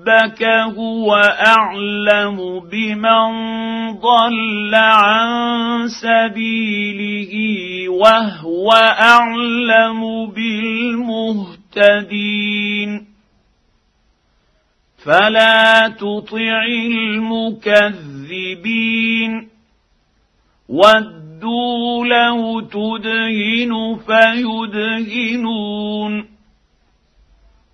ربك هو اعلم بمن ضل عن سبيله وهو اعلم بالمهتدين فلا تطع المكذبين ودوا لو تدهن فيدهنون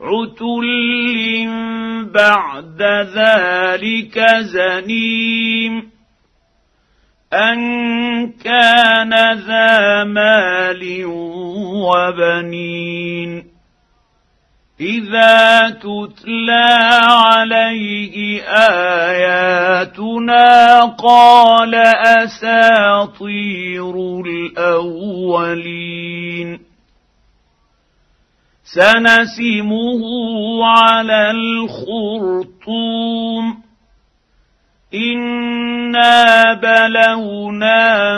عتل بعد ذلك زنيم أن كان ذا مال وبنين إذا تتلى عليه آياتنا قال أساطير الأولين سنسمه على الخرطوم. انا بلوناهم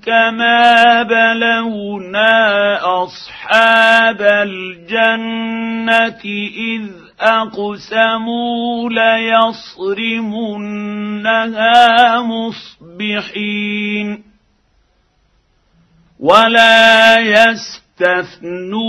كما بلونا اصحاب الجنه اذ اقسموا ليصرمنها مصبحين ولا يستثنون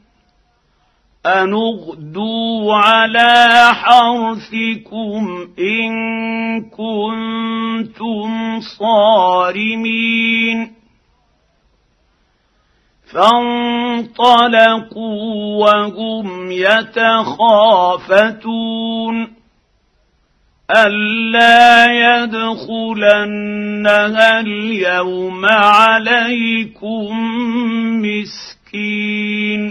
أن اغدوا على حرثكم إن كنتم صارمين. فانطلقوا وهم يتخافتون. ألا يدخلنها اليوم عليكم مسكين.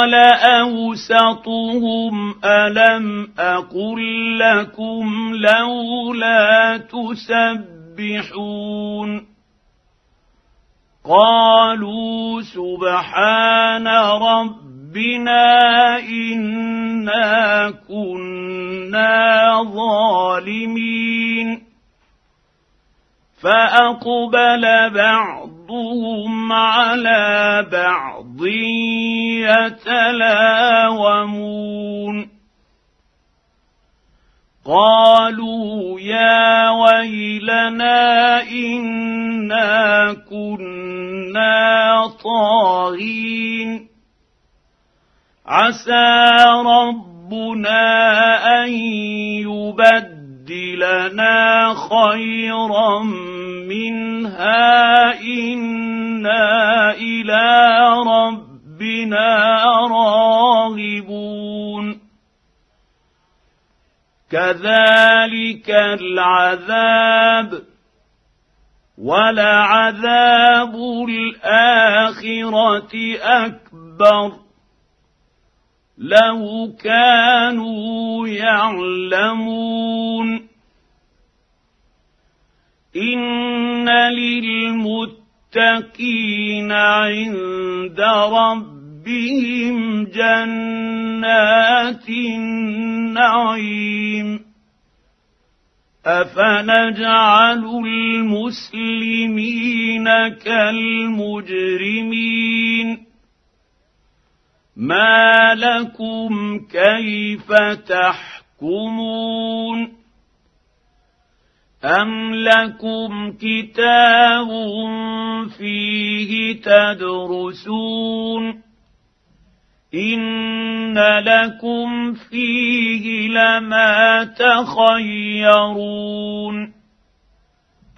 اوسطهم الم أقل لكم لولا تسبحون قالوا سبحان ربنا انا كنا ظالمين فأقبل بعضهم على بعض يتلاومون. قالوا يا ويلنا إنا كنا طاغين. عسى رب ربنا أن يبدلنا خيرا منها إنا إلى ربنا راغبون. كذلك العذاب ولعذاب الآخرة أكبر. لو كانوا يعلمون. للمتقين عند ربهم جنات النعيم. أفنجعل المسلمين كالمجرمين. ما لكم كيف تحكمون؟ ام لكم كتاب فيه تدرسون ان لكم فيه لما تخيرون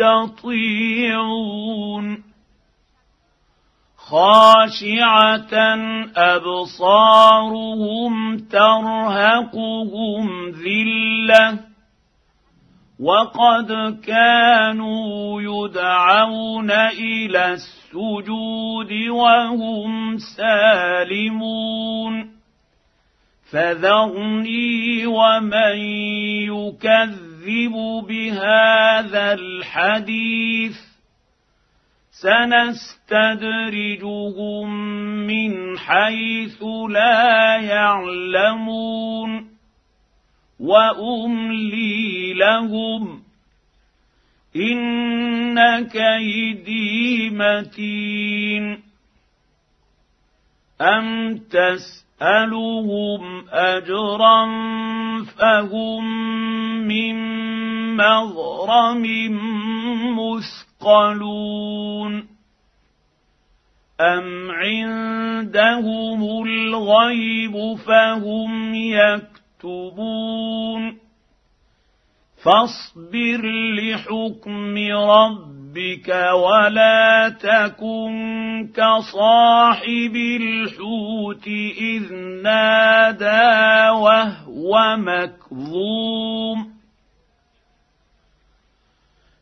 يستطيعون خاشعة أبصارهم ترهقهم ذلة وقد كانوا يدعون إلى السجود وهم سالمون فذرني ومن يكذب بهذا الحديث سنستدرجهم من حيث لا يعلمون وأملي لهم إن كيدي متين أم تسالهم اجرا فهم من مغرم مثقلون ام عندهم الغيب فهم يكتبون فاصبر لحكم ربك ولا تكن كصاحب الحوت إذ نادى وهو مكظوم.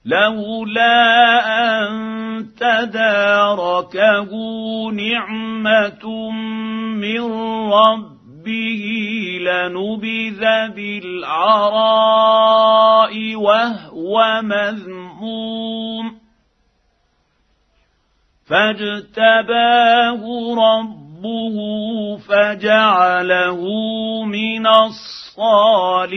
لولا أن تداركه نعمة من رب ربه لنبذ بالعراء وهو مذموم. فاجتباه ربه فجعله من الصالحين.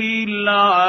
للعالمين.